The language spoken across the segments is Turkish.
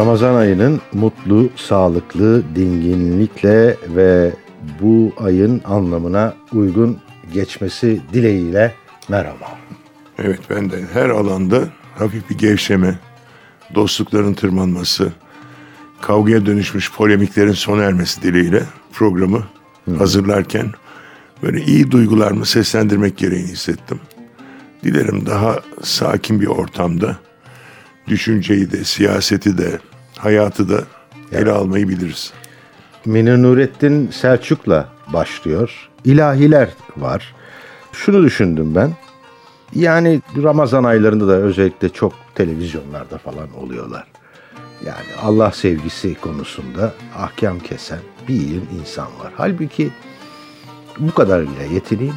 Ramazan ayının mutlu, sağlıklı, dinginlikle ve bu ayın anlamına uygun geçmesi dileğiyle merhaba. Evet ben de her alanda hafif bir gevşeme, dostlukların tırmanması, kavgaya dönüşmüş polemiklerin sona ermesi dileğiyle programı hazırlarken böyle iyi duygularımı seslendirmek gereğini hissettim. Dilerim daha sakin bir ortamda düşünceyi de, siyaseti de, hayatı da ele almayı biliriz. Münir Nurettin Selçuk'la başlıyor. İlahiler var. Şunu düşündüm ben. Yani Ramazan aylarında da özellikle çok televizyonlarda falan oluyorlar. Yani Allah sevgisi konusunda ahkam kesen bir yığın insan var. Halbuki bu kadarıyla yetineyim.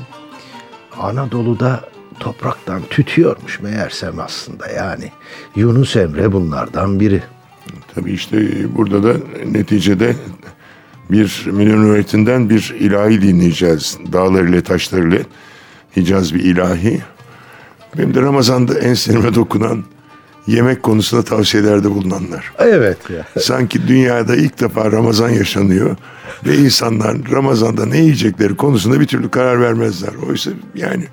Anadolu'da topraktan tütüyormuş meğersem aslında yani. Yunus Emre bunlardan biri. Tabii işte burada da neticede bir milyon öğretinden bir ilahi dinleyeceğiz. Dağlarıyla taşlarıyla Hicaz bir ilahi. Benim de Ramazan'da en sinirime dokunan yemek konusunda tavsiyelerde bulunanlar. Evet ya. Sanki dünyada ilk defa Ramazan yaşanıyor ve insanlar Ramazan'da ne yiyecekleri konusunda bir türlü karar vermezler. Oysa yani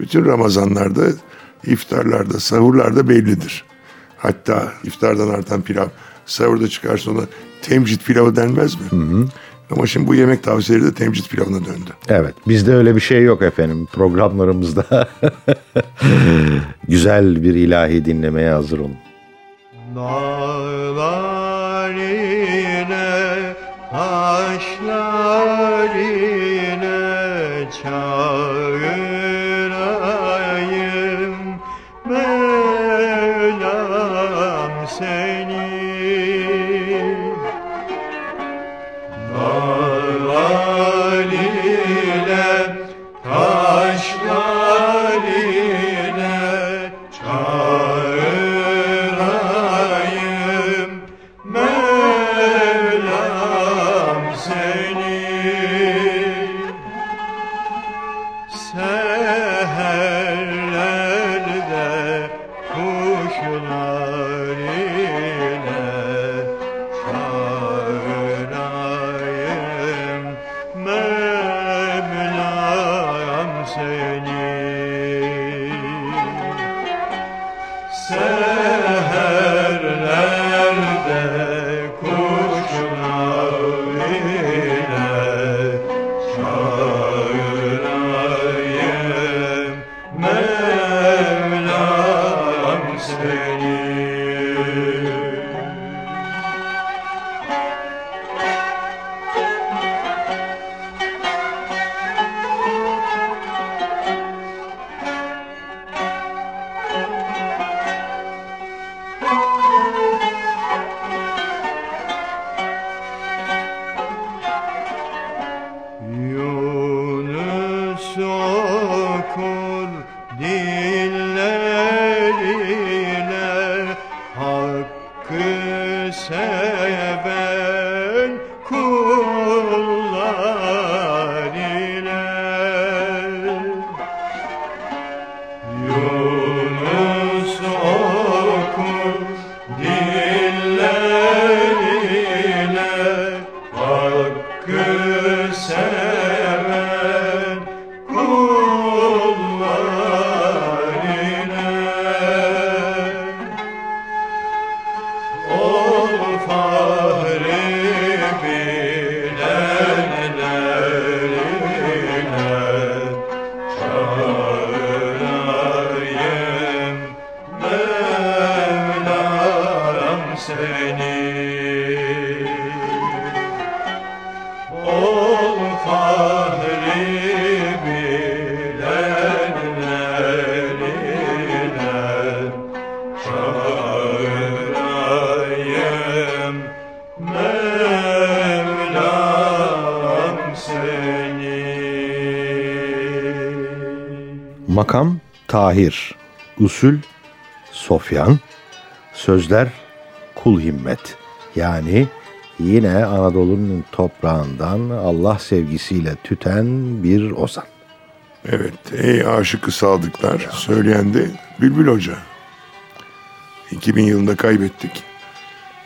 bütün Ramazanlarda, iftarlarda, sahurlarda bellidir. Hatta iftardan artan pilav, sahurda çıkarsa ona temcit pilavı denmez mi? Ama şimdi bu yemek tavsiyeleri de temcit pilavına döndü. Evet bizde öyle bir şey yok efendim programlarımızda. Güzel bir ilahi dinlemeye hazır olun. Dağlar yine, taşlar yine çağırayım Tahir, usul Sofyan, sözler Kul Himmet. Yani yine Anadolu'nun toprağından Allah sevgisiyle tüten bir ozan. Evet, ey aşıkı sadıklar, söyleyen de Bülbül Hoca. 2000 yılında kaybettik.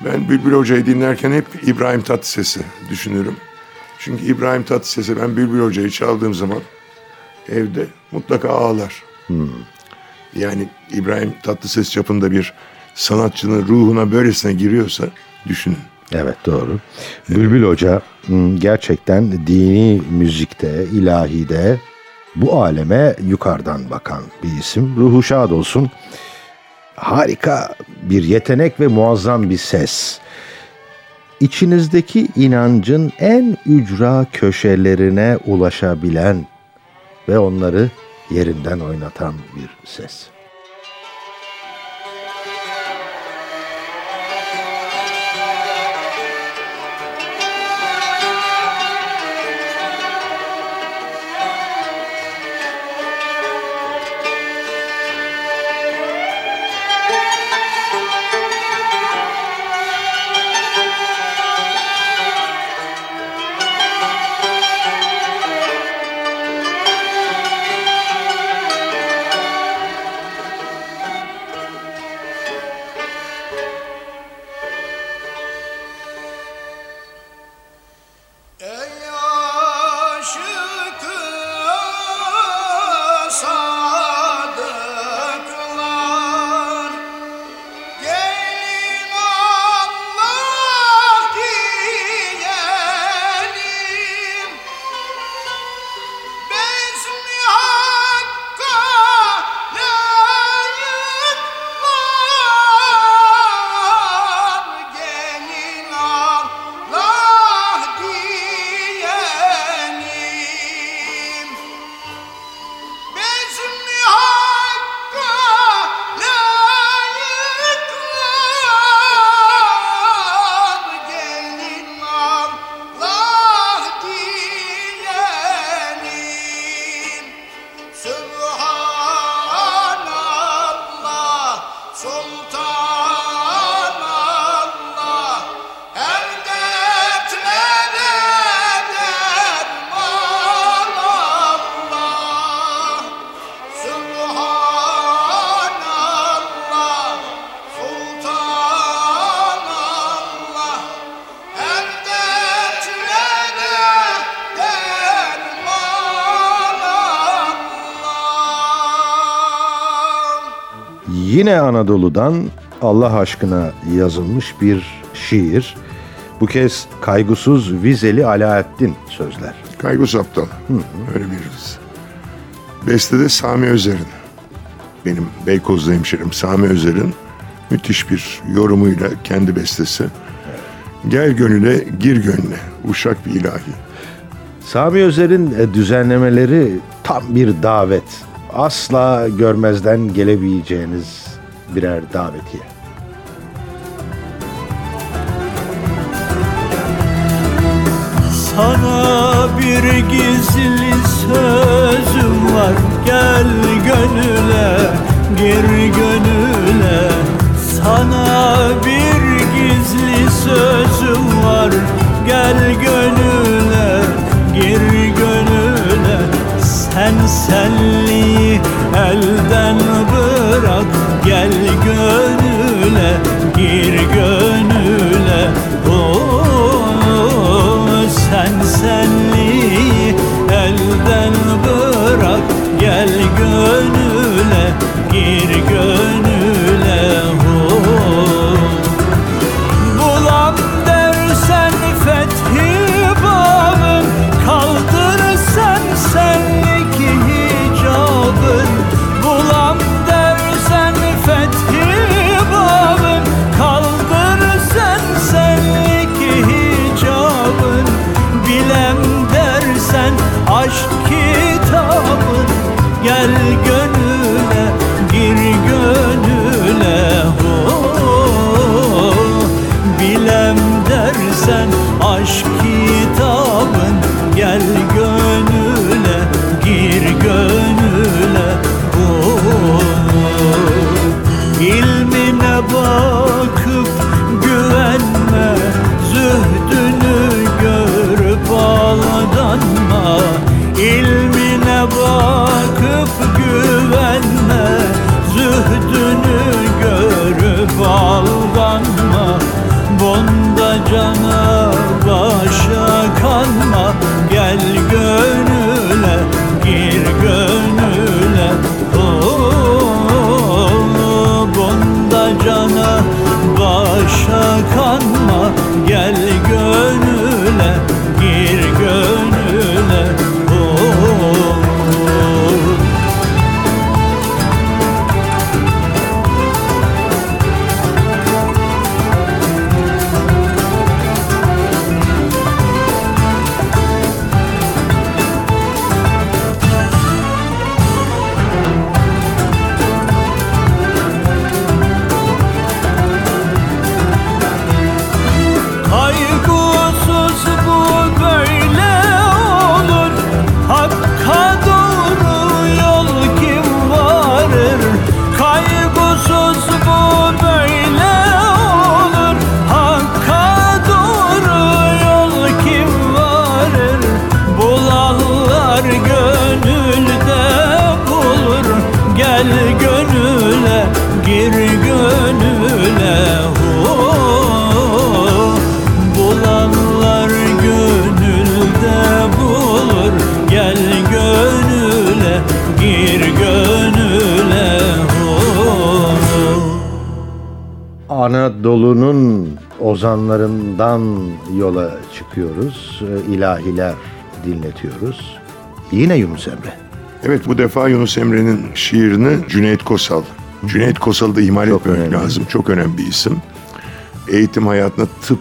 Ben Bülbül Hoca'yı dinlerken hep İbrahim Tatlıses'i düşünürüm. Çünkü İbrahim Tatlıses'e ben Bülbül Hoca'yı çaldığım zaman evde mutlaka ağlar. Yani İbrahim Tatlıses çapında bir sanatçının ruhuna böylesine giriyorsa düşünün. Evet doğru. Bülbül Hoca hmm, gerçekten dini müzikte, ilahide bu aleme yukarıdan bakan bir isim. Ruhu şad olsun. Harika bir yetenek ve muazzam bir ses. İçinizdeki inancın en ücra köşelerine ulaşabilen ve onları yerinden oynatan bir ses. Anadolu'dan Allah aşkına yazılmış bir şiir. Bu kez kaygısız Vizeli Alaaddin sözler. Kaygus Aptal. Öyle birisi. Bestede Sami Özer'in. Benim Beykozlu hemşerim Sami Özer'in müthiş bir yorumuyla kendi bestesi. Gel gönüle gir gönle. Uşak bir ilahi. Sami Özer'in e, düzenlemeleri tam bir davet. Asla görmezden gelebileceğiniz birer davetiye. Sana bir gizli sözüm var. Gel gönüle, gir gönüle. Sana bir gizli sözüm var. Gel gönüle, gir gönüle. Sen senliği elden ozanlarından yola çıkıyoruz. Ee, ilahiler dinletiyoruz. Yine Yunus Emre. Evet bu defa Yunus Emre'nin şiirini Cüneyt Kosal. Cüneyt Kosal'ı da ihmal Çok etmemek önemli. lazım. Çok önemli bir isim. Eğitim hayatına tıp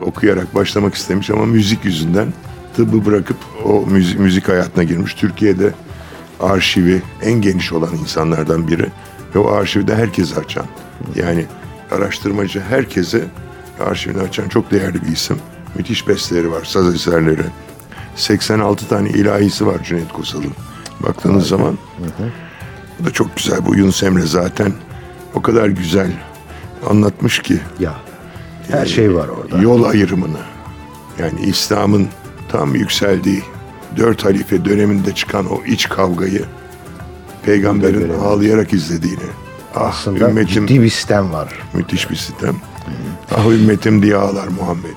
okuyarak başlamak istemiş ama müzik yüzünden tıbbı bırakıp o müzik, müzik hayatına girmiş. Türkiye'de arşivi en geniş olan insanlardan biri ve o arşivi de herkese açan. Yani araştırmacı herkese arşivini açan çok değerli bir isim. Müthiş besteleri var, saz eserleri. 86 tane ilahisi var Cüneyt Kosal'ın. Baktığınız zaman bu da çok güzel. Bu Yunus Emre zaten o kadar güzel anlatmış ki Ya her şey var orada. yol ayrımını. Yani İslam'ın tam yükseldiği dört halife döneminde çıkan o iç kavgayı peygamberin ağlayarak izlediğini. Ah Aslında ümmetim ciddi bir sistem var. müthiş bir sistem. Ah ümmetim diye ağlar Muhammed.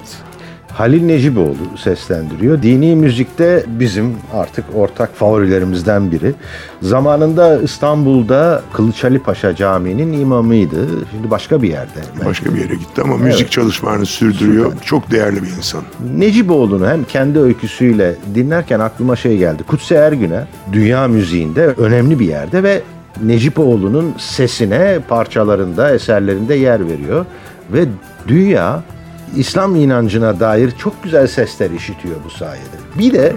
Halil Neciboğlu seslendiriyor. Dini müzikte bizim artık ortak favorilerimizden biri. Zamanında İstanbul'da Kılıç Ali Paşa Camii'nin imamıydı. Şimdi başka bir yerde. Başka bir yere gitti ama müzik çalışmalarını sürdürüyor. Çok değerli bir insan. Neciboğlu'nu hem kendi öyküsüyle dinlerken aklıma şey geldi. Kutsi Ergüner dünya müziğinde önemli bir yerde ve Necipoğlu'nun sesine parçalarında, eserlerinde yer veriyor. Ve dünya İslam inancına dair çok güzel sesler işitiyor bu sayede. Bir de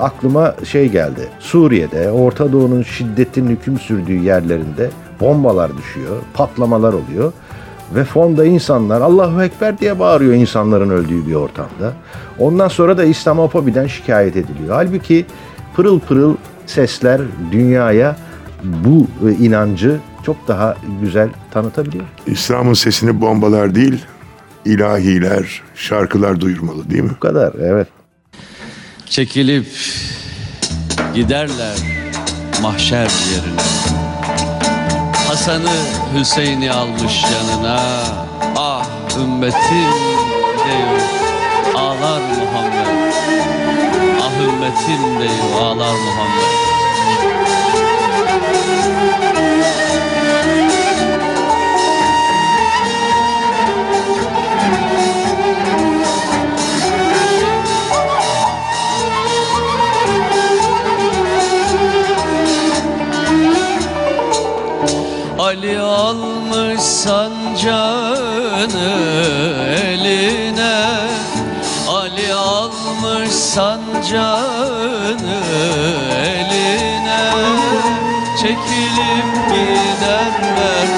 aklıma şey geldi. Suriye'de, Orta Doğu'nun şiddetin hüküm sürdüğü yerlerinde bombalar düşüyor, patlamalar oluyor. Ve fonda insanlar Allahu Ekber diye bağırıyor insanların öldüğü bir ortamda. Ondan sonra da İslamofobiden şikayet ediliyor. Halbuki pırıl pırıl sesler dünyaya bu e, inancı çok daha güzel tanıtabiliyor. İslam'ın sesini bombalar değil, ilahiler, şarkılar duyurmalı değil mi? Bu kadar evet. çekilip giderler mahşer yerine. Hasan'ı Hüseyin'i almış yanına. Ah ümmetim diyor ağlar Muhammed. Ah ümmetim diyor ağlar Muhammed. Ali almış sancağını eline. Ali almış sancağını eline. Çekilip giderler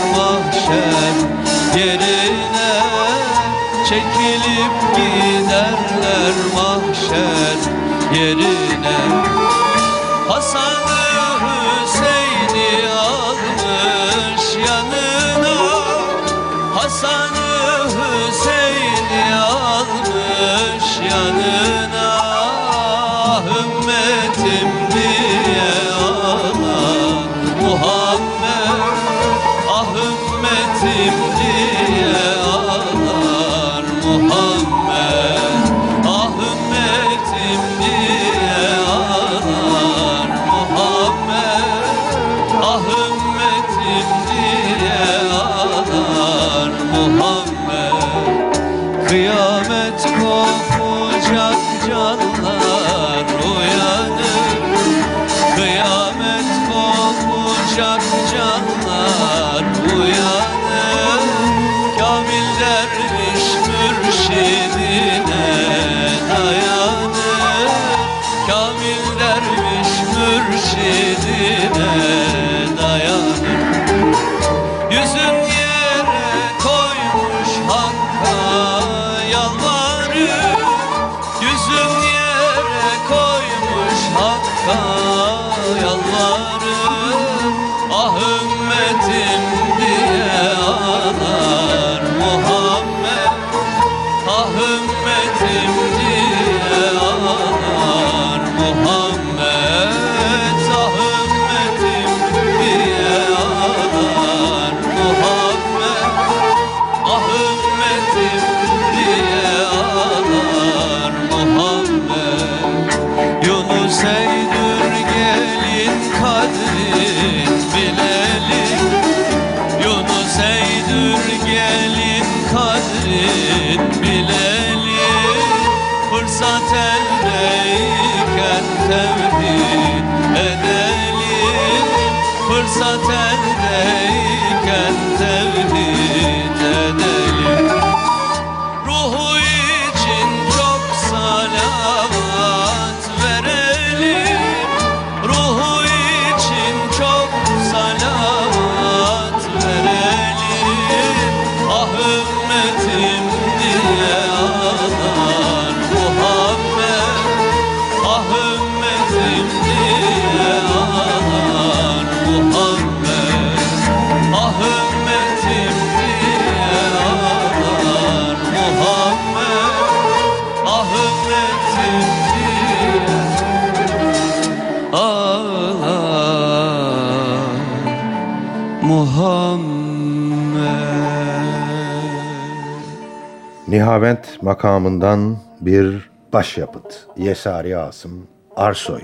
Nihavent makamından bir başyapıt. Yesari Asım Arsoy.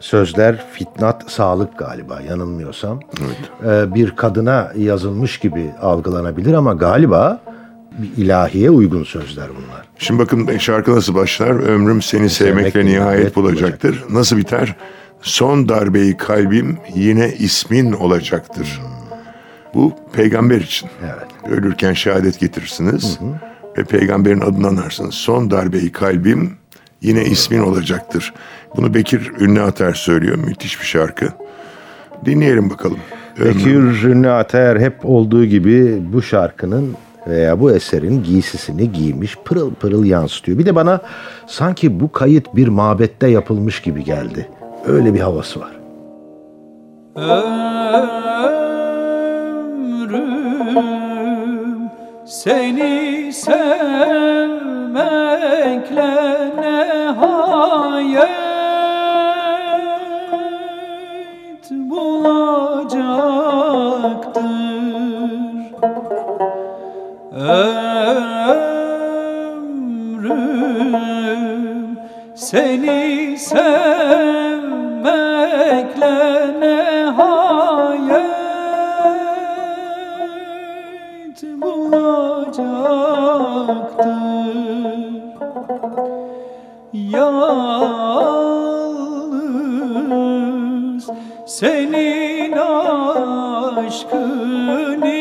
Sözler Fitnat Sağlık galiba yanılmıyorsam. Ee, bir kadına yazılmış gibi algılanabilir ama galiba bir ilahiye uygun sözler bunlar. Şimdi bakın şarkı nasıl başlar? Ömrüm seni sevmekle Sevmekle nihayet nihayet bulacaktır. Nasıl biter? Son darbeyi kalbim yine ismin olacaktır. Bu peygamber için. Evet. Ölürken şehadet getirirsiniz ve peygamberin adını anarsınız. Son darbeyi kalbim yine ismin olacaktır. Bunu Bekir Ünlü Atar söylüyor. Müthiş bir şarkı. Dinleyelim bakalım. Bekir Ünlü Ataer hep olduğu gibi bu şarkının veya bu eserin giysisini giymiş pırıl pırıl yansıtıyor. Bir de bana sanki bu kayıt bir mabette yapılmış gibi geldi. Öyle bir havası var. Ömrüm seni sevmekle nihayet bulacaktır. Ömrüm seni sevmekle nihayet Yalnız senin aşkın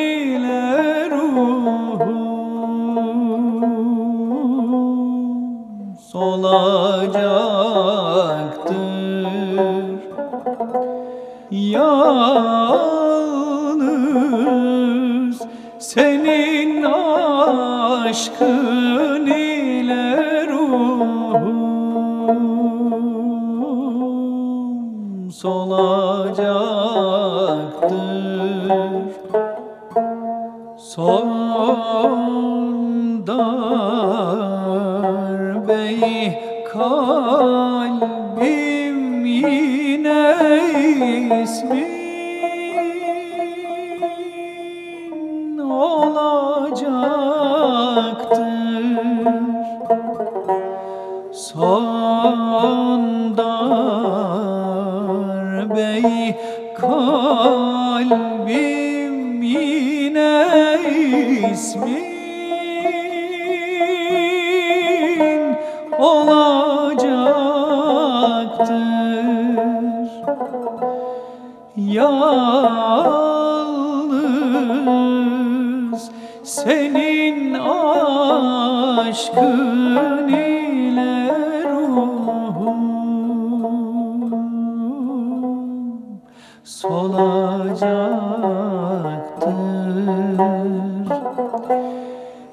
senin aşkın ile ruhum solacaktır.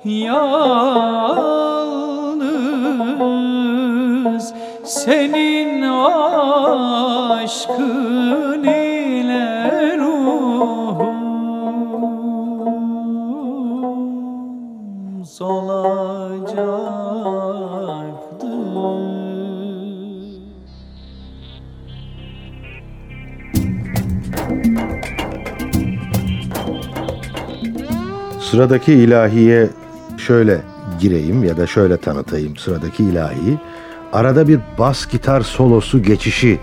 Yalnız senin aşkın ile ruhum Sıradaki ilahiye şöyle gireyim ya da şöyle tanıtayım sıradaki ilahiyi. Arada bir bas gitar solosu geçişi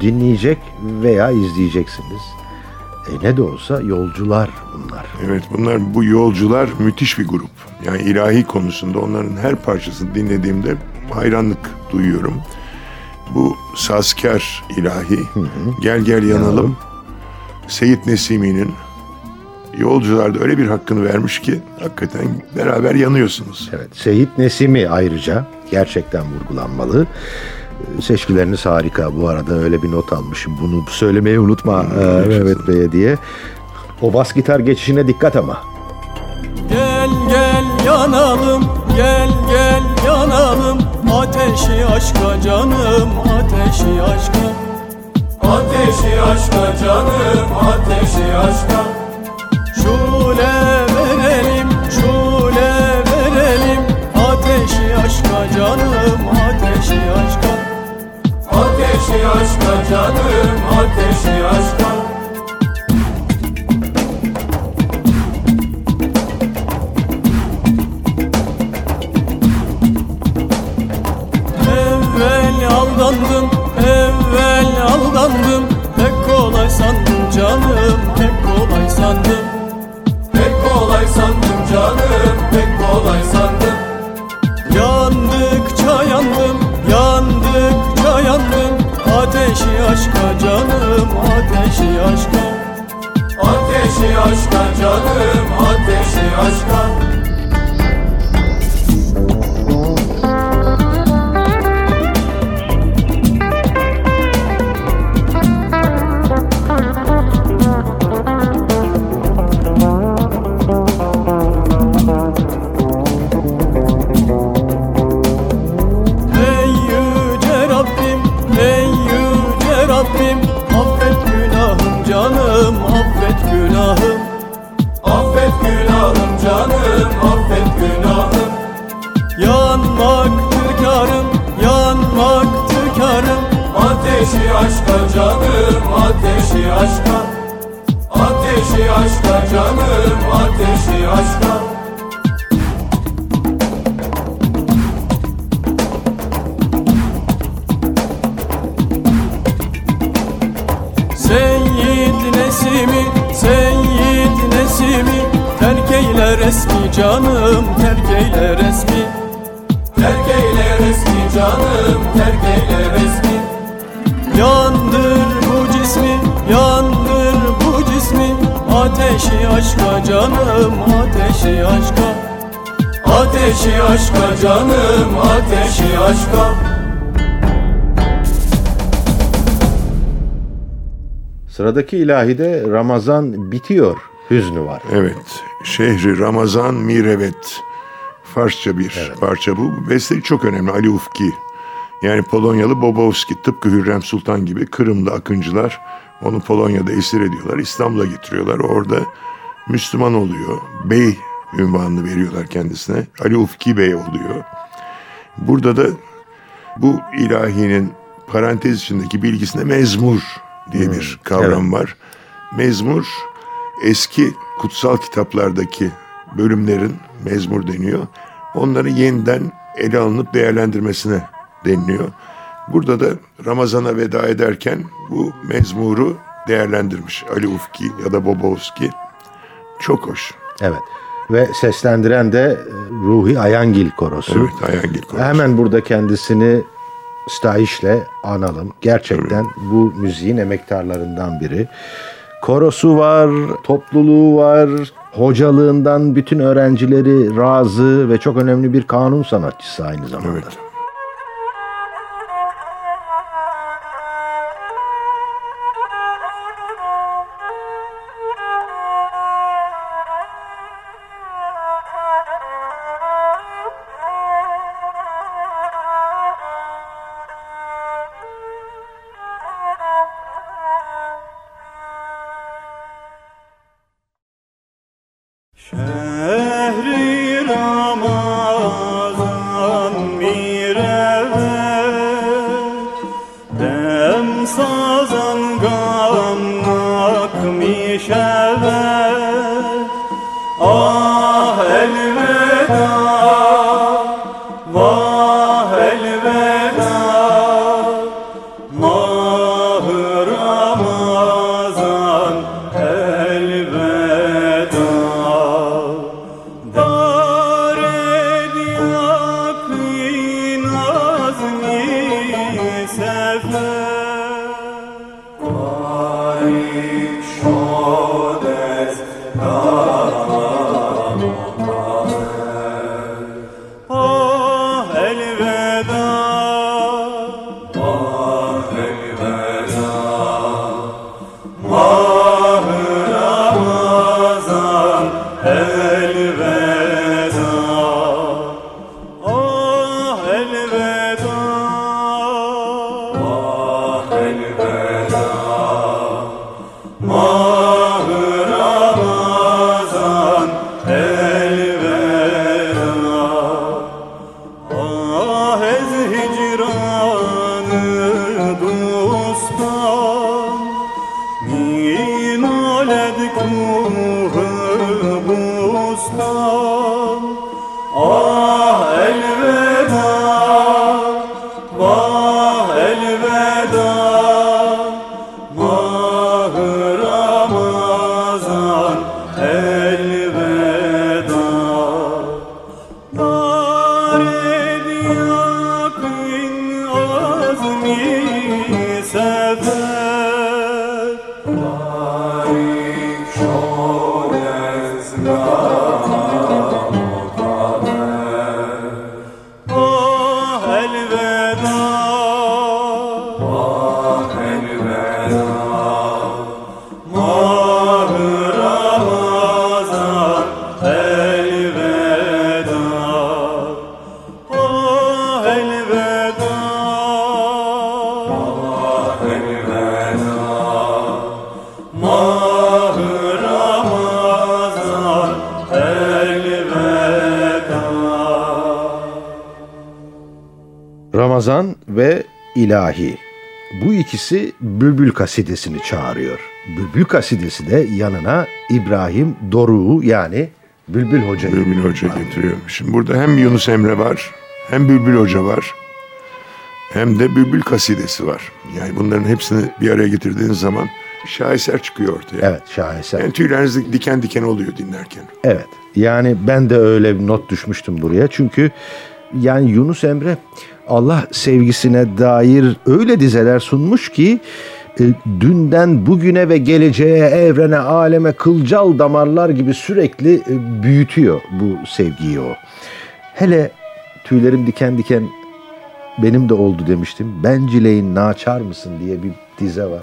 dinleyecek veya izleyeceksiniz. E ne de olsa yolcular bunlar. Evet bunlar bu yolcular müthiş bir grup. Yani ilahi konusunda onların her parçasını dinlediğimde hayranlık duyuyorum. Bu Sazkar ilahi, Gel Gel Yanalım, Yanalım. Seyit Nesimi'nin yolcularda öyle bir hakkını vermiş ki hakikaten beraber yanıyorsunuz. Evet, Seyit Nesimi ayrıca gerçekten vurgulanmalı. E, Seçkileriniz harika. Bu arada öyle bir not almışım. Bunu söylemeyi unutma e, Mehmet Bey'e diye. O bas gitar geçişine dikkat ama. Gel gel yanalım, gel gel yanalım Ateşi aşka canım, ateşi aşka Ateşi aşka canım, ateşi aşka Şule verelim, şule verelim. Ateşi aşka canım, ateşi aşka. Ateşi aşka canım, ateşi aşka. Evvel aldandım, evvel aldandım. Pek kolay sandım canım, pek kolay sandım kolay sandım canım, pek kolay sandım. Yandıkça yandım, yandıkça yandım. Ateşi aşka canım, ateşi aşka. Ateşi aşka canım, ateşi aşka aşka canım, ateşi aşka Sıradaki ilahide Ramazan bitiyor. Hüznü var. Evet, Şehri Ramazan Mirevet. Farsça bir parça bu. Besteli çok önemli. Ali Ufki. Yani Polonyalı Bobowski. Tıpkı Hürrem Sultan gibi Kırımlı akıncılar onu Polonya'da esir ediyorlar. İstanbul'a getiriyorlar. Orada Müslüman oluyor. Bey ünvanını veriyorlar kendisine. Ali Ufki Bey oluyor. Burada da bu ilahinin parantez içindeki bilgisinde mezmur diye bir kavram var. Mezmur eski kutsal kitaplardaki bölümlerin mezmur deniyor. Onları yeniden ele alınıp değerlendirmesine deniliyor. Burada da Ramazan'a veda ederken bu mezmuru değerlendirmiş Ali Ufki ya da Bobowski. Çok hoş. Evet. Ve seslendiren de e, Ruhi Ayangil Korosu. Evet Ayangil Korosu. Hemen burada kendisini stahişle analım. Gerçekten bu müziğin emektarlarından biri. Korosu var, topluluğu var, hocalığından bütün öğrencileri razı ve çok önemli bir kanun sanatçısı aynı zamanda. Evet. Ustav kasidesini çağırıyor. Bülbül kasidesi de yanına İbrahim Doruk'u yani Bülbül Hoca'yı. Bülbül Hoca getiriyor. Şimdi burada hem Yunus Emre var, hem Bülbül Hoca var, hem de Bülbül kasidesi var. Yani bunların hepsini bir araya getirdiğin zaman şaheser çıkıyor ortaya. Evet şaheser. Yani tüyleriniz diken diken oluyor dinlerken. Evet. Yani ben de öyle bir not düşmüştüm buraya. Çünkü yani Yunus Emre Allah sevgisine dair öyle dizeler sunmuş ki e, dünden bugüne ve geleceğe, evrene, aleme kılcal damarlar gibi sürekli e, büyütüyor bu sevgiyi o. Hele tüylerim diken diken benim de oldu demiştim. Bencileyin naçar mısın diye bir dize var.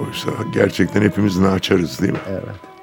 Oysa gerçekten hepimiz açarız değil mi? Evet.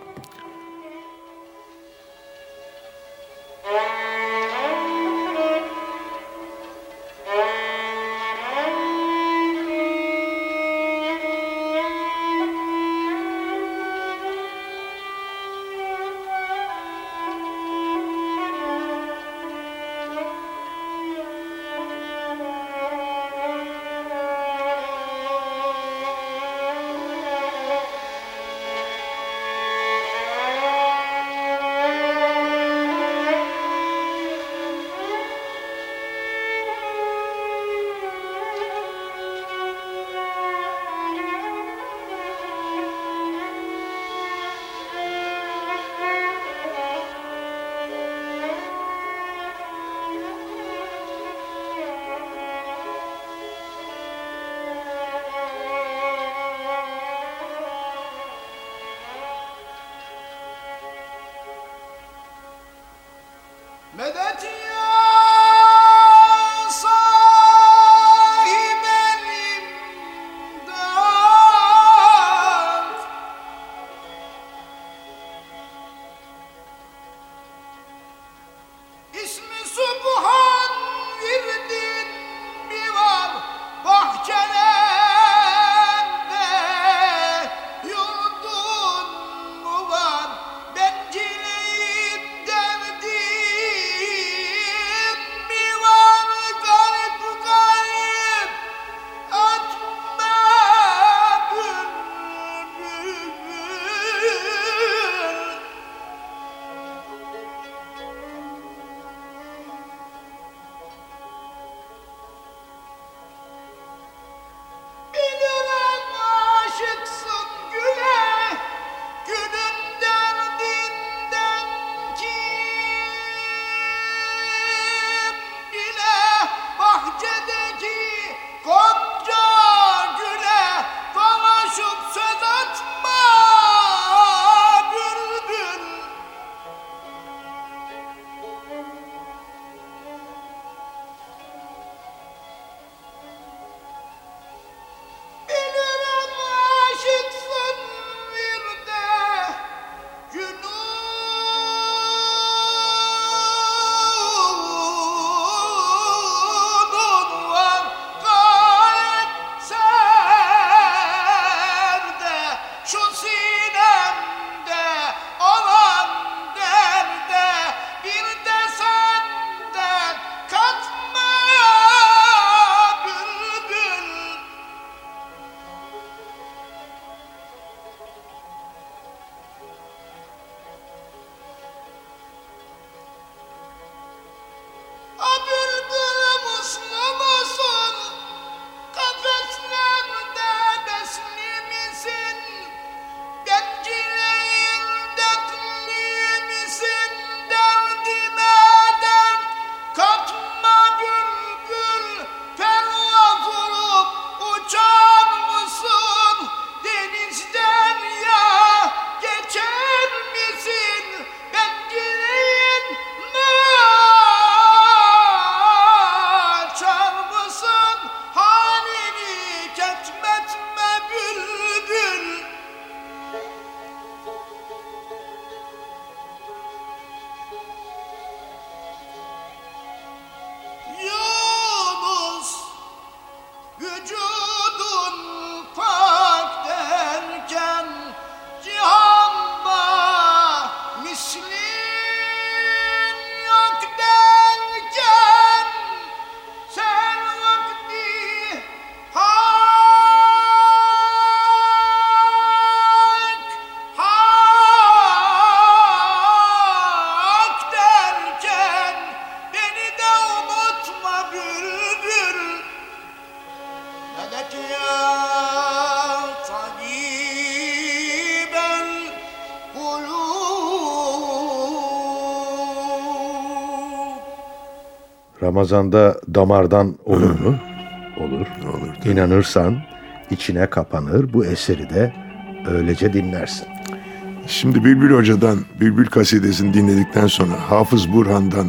Ramazan'da damardan olur mu? Olur. Olur. İnanırsan içine kapanır. Bu eseri de öylece dinlersin. Şimdi Bülbül Hoca'dan Bülbül kasidesini dinledikten sonra Hafız Burhan'dan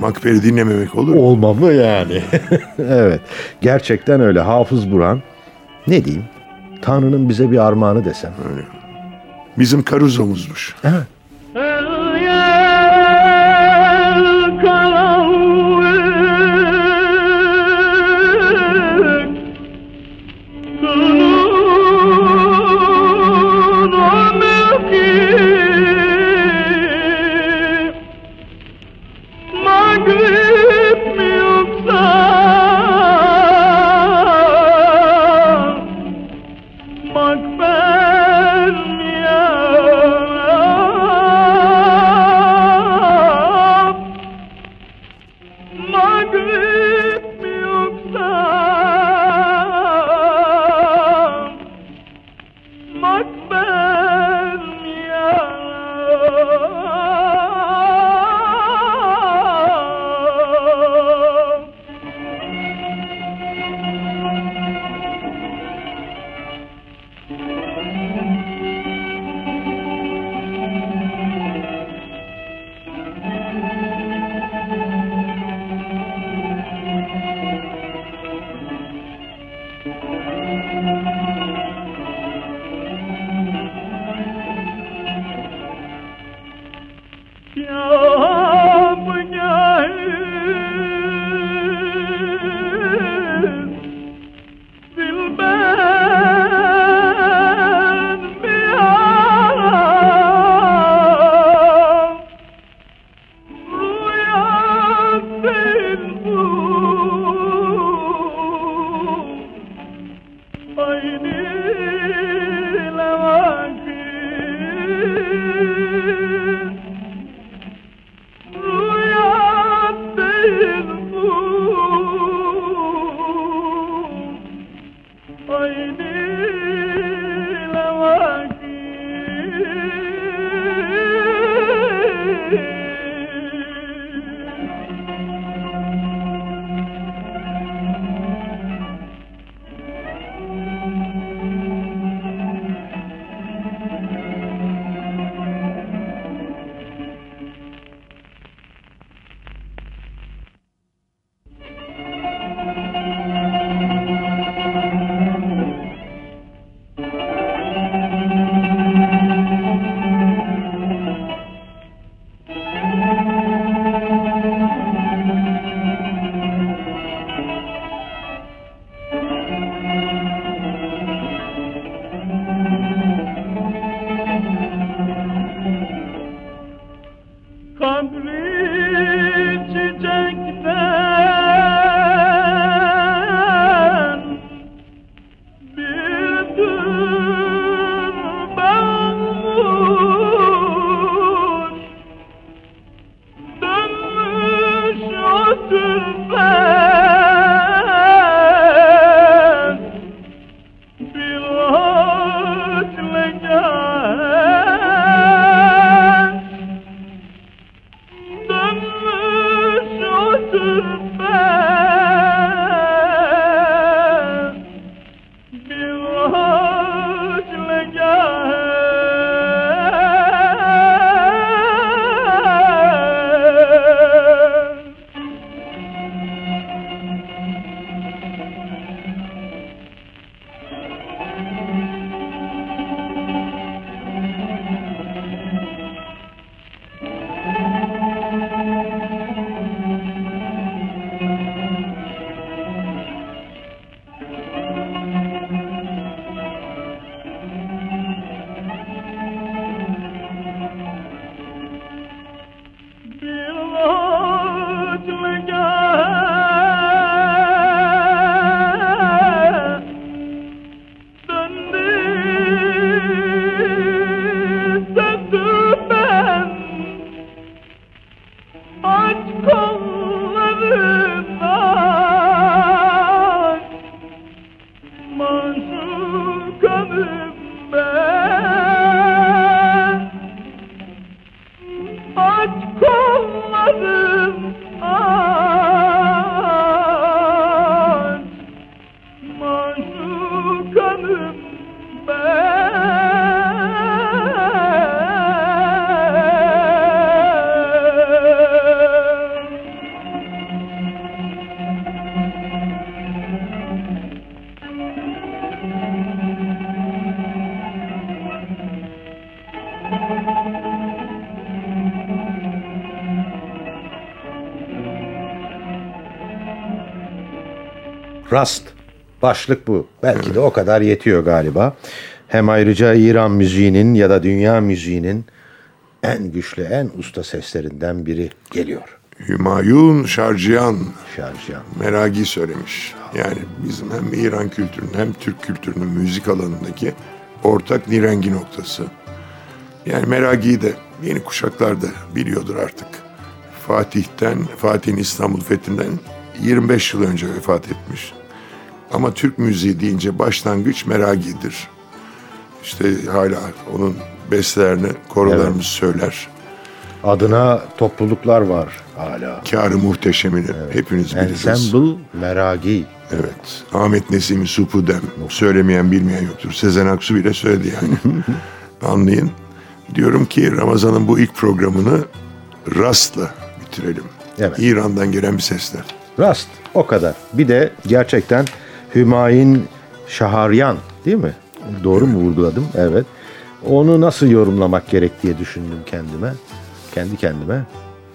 Makber'i dinlememek olur mu? Olmamalı yani. evet. Gerçekten öyle. Hafız Burhan ne diyeyim? Tanrı'nın bize bir armağanı desem. Öyle. Bizim Karuzo'muzmuş. Evet. Rast. Başlık bu. Belki de o kadar yetiyor galiba. Hem ayrıca İran müziğinin ya da dünya müziğinin en güçlü, en usta seslerinden biri geliyor. Hümayun Şarciyan Şarjyan. Meragi söylemiş. Yani bizim hem İran kültürünün hem Türk kültürünün müzik alanındaki ortak nirengi noktası. Yani Meragi'yi de yeni kuşaklar da biliyordur artık. Fatih'ten, Fatih'in İstanbul Fethi'nden 25 yıl önce vefat etmiş. Ama Türk müziği deyince başlangıç Meragi'dir. İşte hala onun bestelerini korolarımız söyler. Adına topluluklar var hala. Kârı muhteşemini hepiniz biliriz. Ensemble Meragi. Evet. Ahmet Nesimi Supudem. Söylemeyen bilmeyen yoktur. Sezen Aksu bile söyledi yani. Anlayın. Diyorum ki Ramazan'ın bu ilk programını Rast'la bitirelim. Evet. İran'dan gelen bir sesle. Rast. O kadar. Bir de gerçekten Hümayun Şaharyan değil mi? Doğru mu vurguladım? Evet. Onu nasıl yorumlamak gerek diye düşündüm kendime. Kendi kendime.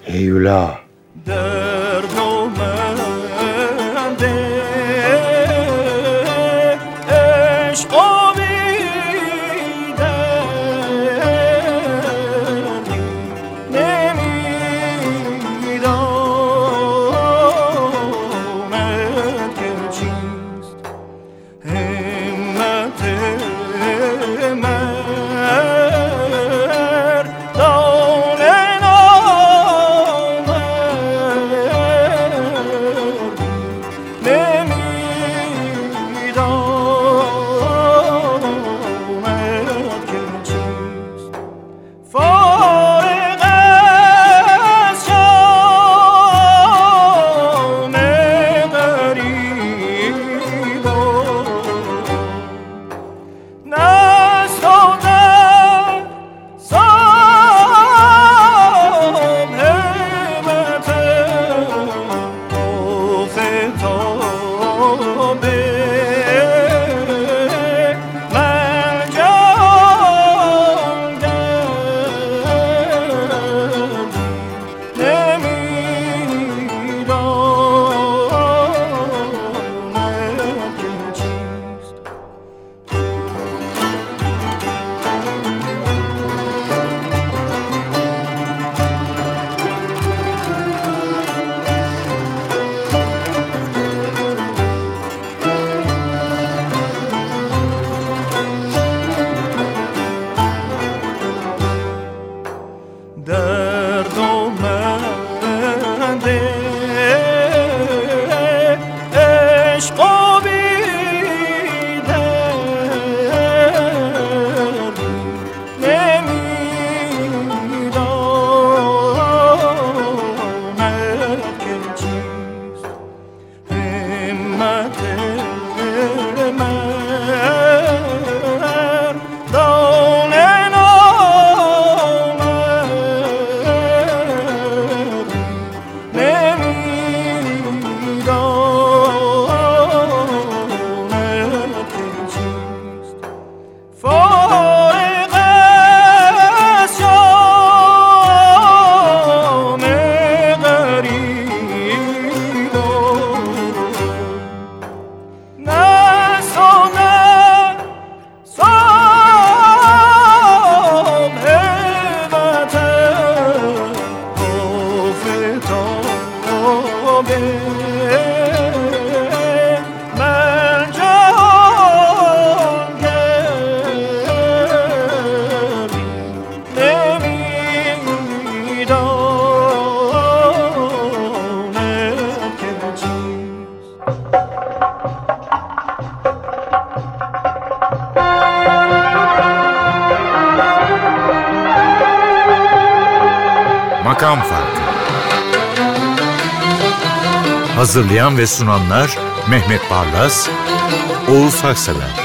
Heyula. Dön. Hazırlayan ve sunanlar Mehmet Barlas, Oğuz Haksever